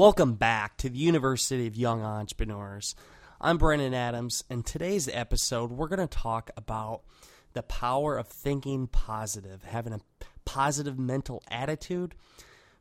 Welcome back to the University of Young Entrepreneurs. I'm Brandon Adams, and today's episode, we're going to talk about the power of thinking positive, having a positive mental attitude,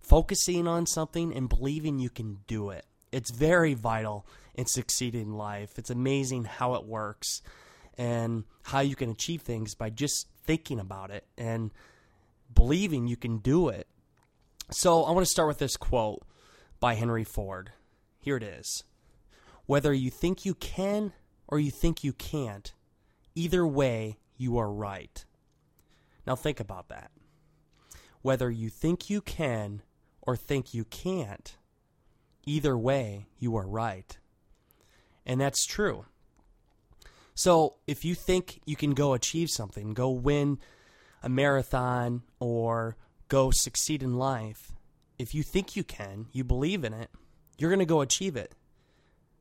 focusing on something, and believing you can do it. It's very vital in succeeding in life. It's amazing how it works and how you can achieve things by just thinking about it and believing you can do it. So, I want to start with this quote by Henry Ford. Here it is. Whether you think you can or you think you can't, either way, you are right. Now think about that. Whether you think you can or think you can't, either way, you are right. And that's true. So if you think you can go achieve something, go win a marathon or go succeed in life, if you think you can, you believe in it, you're going to go achieve it.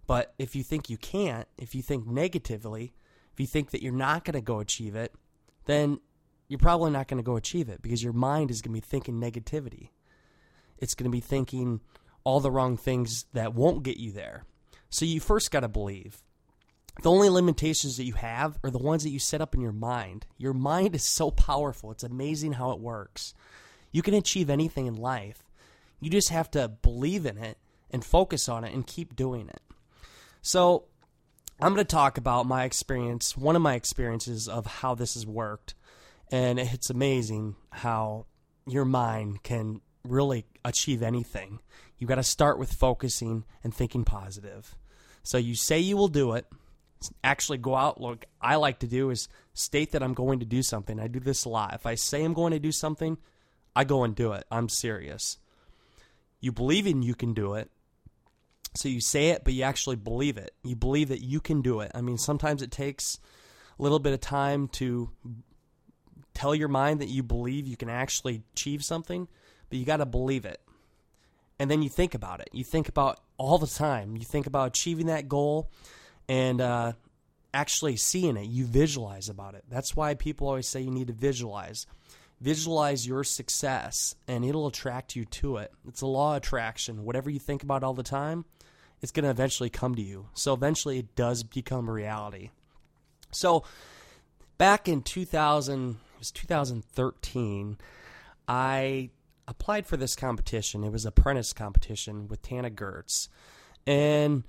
But if you think you can't, if you think negatively, if you think that you're not going to go achieve it, then you're probably not going to go achieve it because your mind is going to be thinking negativity. It's going to be thinking all the wrong things that won't get you there. So you first got to believe. The only limitations that you have are the ones that you set up in your mind. Your mind is so powerful. It's amazing how it works. You can achieve anything in life you just have to believe in it and focus on it and keep doing it. So, I'm going to talk about my experience, one of my experiences of how this has worked. And it's amazing how your mind can really achieve anything. You got to start with focusing and thinking positive. So you say you will do it. Actually, go out. Look, I like to do is state that I'm going to do something. I do this a lot. If I say I'm going to do something, I go and do it. I'm serious. You believe in you can do it. So you say it, but you actually believe it. You believe that you can do it. I mean, sometimes it takes a little bit of time to tell your mind that you believe you can actually achieve something, but you got to believe it. And then you think about it. You think about all the time. You think about achieving that goal and uh, actually seeing it. You visualize about it. That's why people always say you need to visualize. Visualize your success and it'll attract you to it. It's a law of attraction. Whatever you think about all the time, it's going to eventually come to you. So eventually it does become a reality. So back in 2000, it was 2013, I applied for this competition. It was apprentice competition with Tana Goertz. And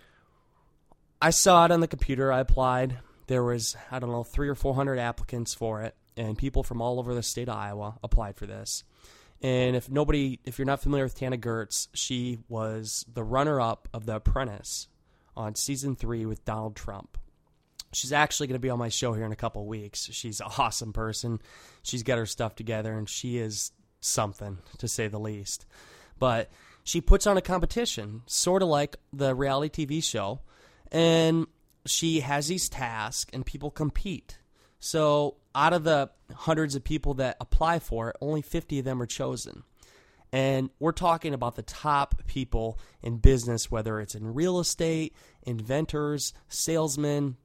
I saw it on the computer. I applied. There was, I don't know, three or 400 applicants for it and people from all over the state of Iowa applied for this. And if nobody, if you're not familiar with Tana Goertz, she was the runner up of The Apprentice on season three with Donald Trump. She's actually going to be on my show here in a couple weeks. She's an awesome person. She's got her stuff together, and she is something, to say the least. But she puts on a competition, sort of like the reality TV show, and she has these tasks, and people compete. So out of the hundreds of people that apply for it, only 50 of them are chosen. And we're talking about the top people in business, whether it's in real estate, inventors, salesmen,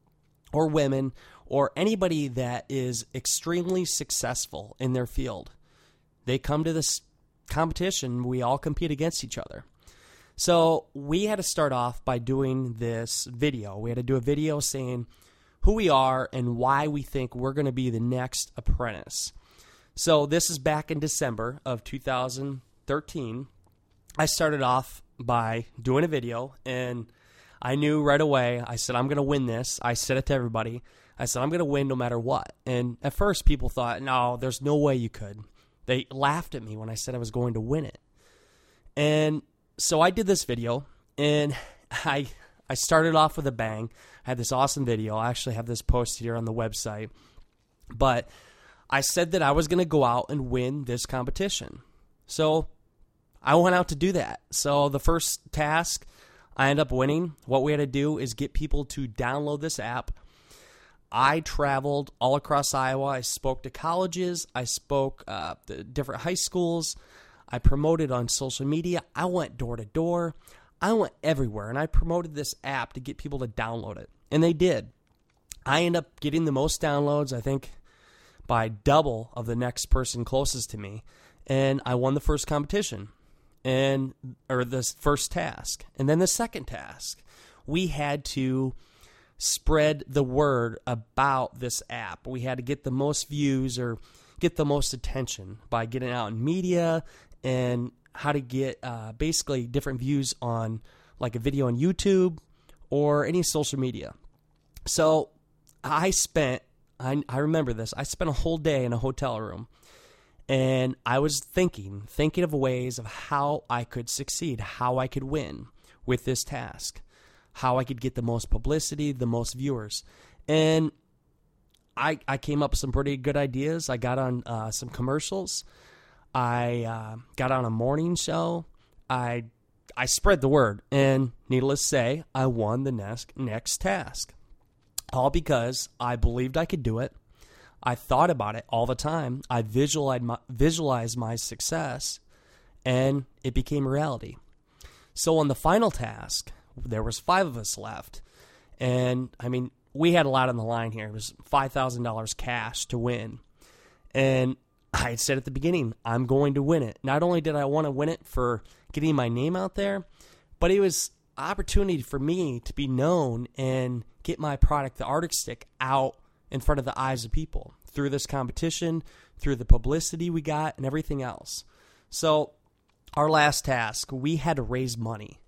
or women, or anybody that is extremely successful in their field. They come to this competition, we all compete against each other. So we had to start off by doing this video. We had to do a video saying, who we are and why we think we're going to be the next apprentice. So, this is back in December of 2013. I started off by doing a video and I knew right away, I said, I'm going to win this. I said it to everybody. I said, I'm going to win no matter what. And at first, people thought, no, there's no way you could. They laughed at me when I said I was going to win it. And so I did this video and I I started off with a bang. I had this awesome video. I actually have this posted here on the website. But I said that I was going to go out and win this competition. So I went out to do that. So the first task, I end up winning. What we had to do is get people to download this app. I traveled all across Iowa. I spoke to colleges. I spoke uh, to different high schools. I promoted on social media. I went door to door. I went everywhere, and I promoted this app to get people to download it, and they did. I end up getting the most downloads. I think by double of the next person closest to me, and I won the first competition and or the first task. And then the second task, we had to spread the word about this app. We had to get the most views or get the most attention by getting out in media and how to get uh, basically different views on like a video on YouTube or any social media. So I spent, I, I remember this, I spent a whole day in a hotel room and I was thinking, thinking of ways of how I could succeed, how I could win with this task, how I could get the most publicity, the most viewers. And I, I came up with some pretty good ideas. I got on uh, some commercials. I uh, got on a morning show. I I spread the word, and needless to say, I won the next next task. All because I believed I could do it. I thought about it all the time. I visualized my, visualized my success, and it became reality. So on the final task, there was five of us left, and I mean we had a lot on the line here. It was five thousand dollars cash to win, and I had said at the beginning, I'm going to win it. Not only did I want to win it for getting my name out there, but it was opportunity for me to be known and get my product, the Arctic Stick, out in front of the eyes of people through this competition, through the publicity we got, and everything else. So, our last task, we had to raise money.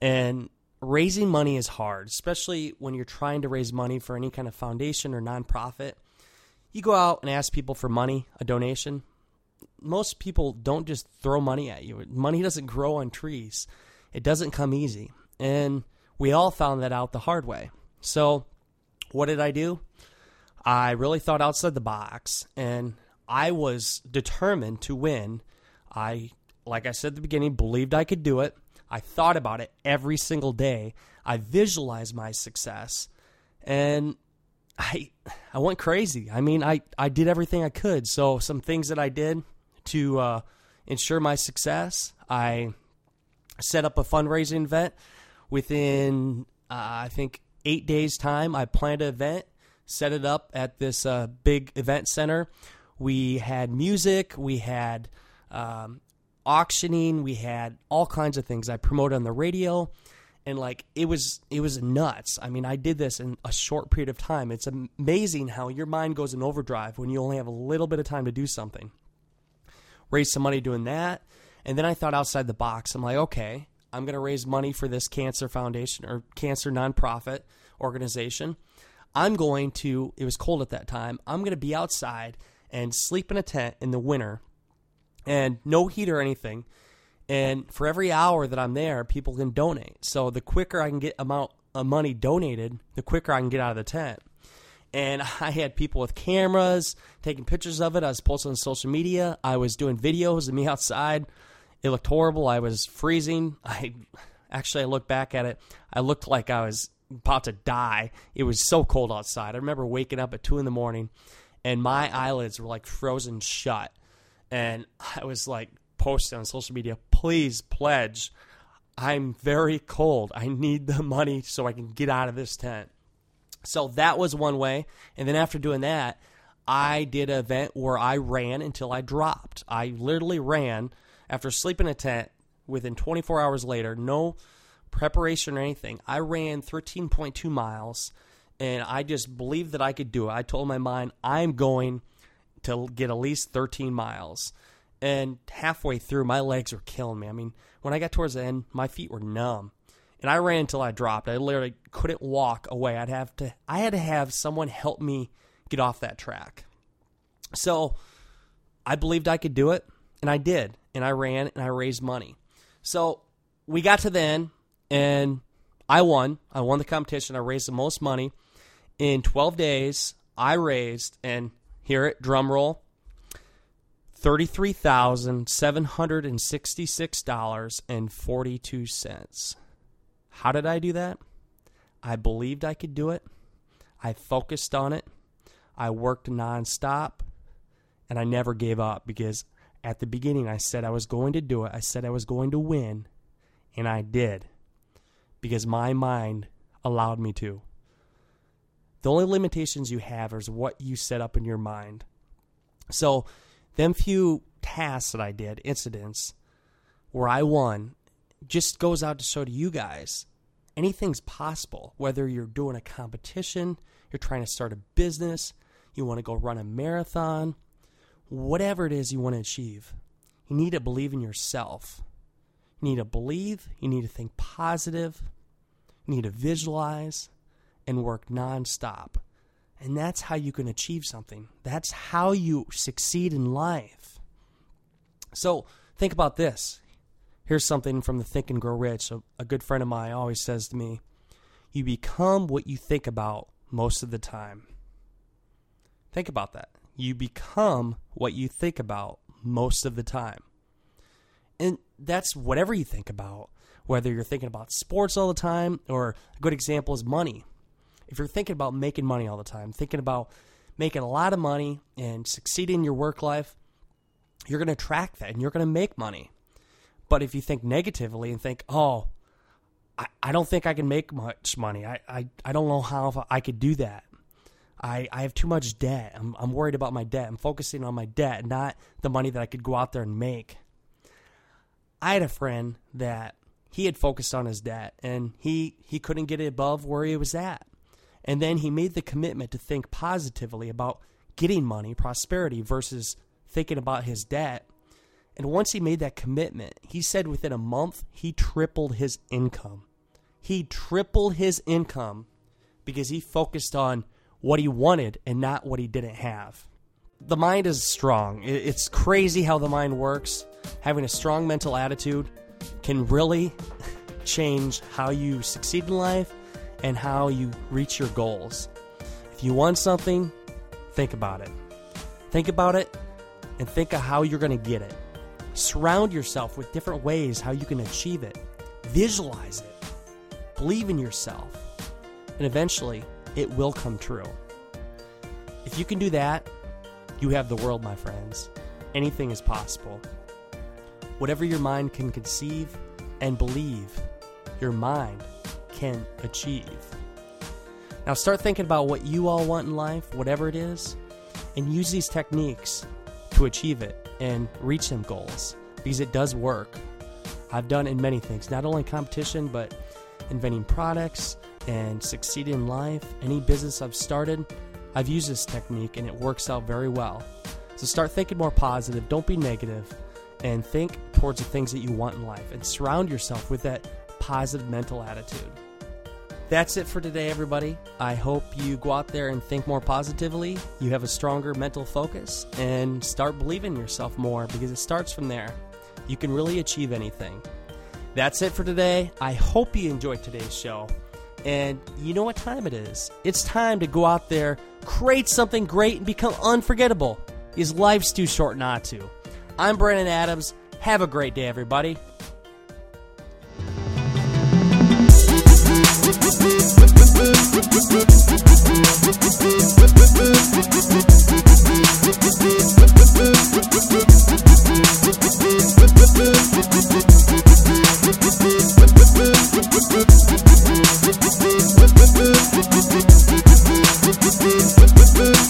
And raising money is hard, especially when you're trying to raise money for any kind of foundation or nonprofit. You go out and ask people for money, a donation. Most people don't just throw money at you. Money doesn't grow on trees. It doesn't come easy. And we all found that out the hard way. So, what did I do? I really thought outside the box and I was determined to win. I, like I said at the beginning, believed I could do it. I thought about it every single day. I visualized my success and I I went crazy. I mean, I, I did everything I could. So some things that I did to uh, ensure my success, I set up a fundraising event within uh, I think eight days time. I planned an event set it up at this uh, big event center. We had music, we had um, auctioning, we had all kinds of things. I promoted on the radio, and like it was it was nuts. I mean, I did this in a short period of time. It's amazing how your mind goes in overdrive when you only have a little bit of time to do something. Raise some money doing that, and then I thought outside the box. I'm like, okay, I'm going to raise money for this cancer foundation or cancer nonprofit organization. I'm going to, it was cold at that time, I'm going to be outside and sleep in a tent in the winter and no heat or anything. And for every hour that I'm there, people can donate. So the quicker I can get amount of money donated, the quicker I can get out of the tent. And I had people with cameras taking pictures of it. I was posting on social media. I was doing videos of me outside. It looked horrible. I was freezing. I actually I look back at it. I looked like I was about to die. It was so cold outside. I remember waking up at two in the morning and my eyelids were like frozen shut. And I was like posting on social media, please pledge. I'm very cold. I need the money so I can get out of this tent. So that was one way. And then after doing that, I did an event where I ran until I dropped. I literally ran after sleeping in a tent within 24 hours later, no preparation or anything. I ran 13.2 miles and I just believed that I could do it. I told my mind, I'm going to get at least 13 miles. And halfway through, my legs were killing me. I mean, when I got towards the end, my feet were numb. And I ran until I dropped. I literally couldn't walk away. I'd have to I had to have someone help me get off that track. So, I believed I could do it, and I did. And I ran and I raised money. So, we got to the end and I won. I won the competition. I raised the most money in 12 days. I raised, and hear it, drum roll, $33,766.42. How did I do that? I believed I could do it. I focused on it. I worked nonstop. And I never gave up because at the beginning I said I was going to do it. I said I was going to win. And I did because my mind allowed me to. The only limitations you have is what you set up in your mind. So, them few tasks that I did, incidents, where I won, just goes out to show to you guys anything's possible. Whether you're doing a competition, you're trying to start a business, you want to go run a marathon, whatever it is you want to achieve, you need to believe in yourself. You need to believe, you need to think positive, you need to visualize and work nonstop. And that's how you can achieve something. That's how you succeed in life. So think about this. Here's something from the Think and Grow Rich. A, a good friend of mine always says to me, You become what you think about most of the time. Think about that. You become what you think about most of the time. And that's whatever you think about, whether you're thinking about sports all the time, or a good example is money. If you're thinking about making money all the time, thinking about making a lot of money and succeeding in your work life, you're going to attract that and you're going to make money. But if you think negatively and think, oh, I, I don't think I can make much money, I, I, I don't know how I could do that. I, I have too much debt. I'm, I'm worried about my debt. I'm focusing on my debt, not the money that I could go out there and make. I had a friend that he had focused on his debt and he, he couldn't get it above where he was at. And then he made the commitment to think positively about getting money, prosperity, versus thinking about his debt. And once he made that commitment, he said within a month, he tripled his income. He tripled his income because he focused on what he wanted and not what he didn't have. The mind is strong. It's crazy how the mind works. Having a strong mental attitude can really change how you succeed in life and how you reach your goals. If you want something, think about it. Think about it and think of how you're going to get it. Surround yourself with different ways how you can achieve it. Visualize it. Believe in yourself. And eventually, it will come true. If you can do that, you have the world, my friends. Anything is possible. Whatever your mind can conceive and believe, your mind can achieve. Now start thinking about what you all want in life, whatever it is, and use these techniques to achieve it and reach some goals because it does work. I've done in many things, not only competition, but inventing products and succeeding in life. Any business I've started, I've used this technique and it works out very well. So start thinking more positive, don't be negative, and think towards the things that you want in life and surround yourself with that positive mental attitude. That's it for today, everybody. I hope you go out there and think more positively. You have a stronger mental focus and start believing in yourself more because it starts from there. You can really achieve anything. That's it for today. I hope you enjoyed today's show. And you know what time it is? It's time to go out there, create something great, and become unforgettable. Is life's too short not to. I'm Brandon Adams. Have a great day, everybody. Boo.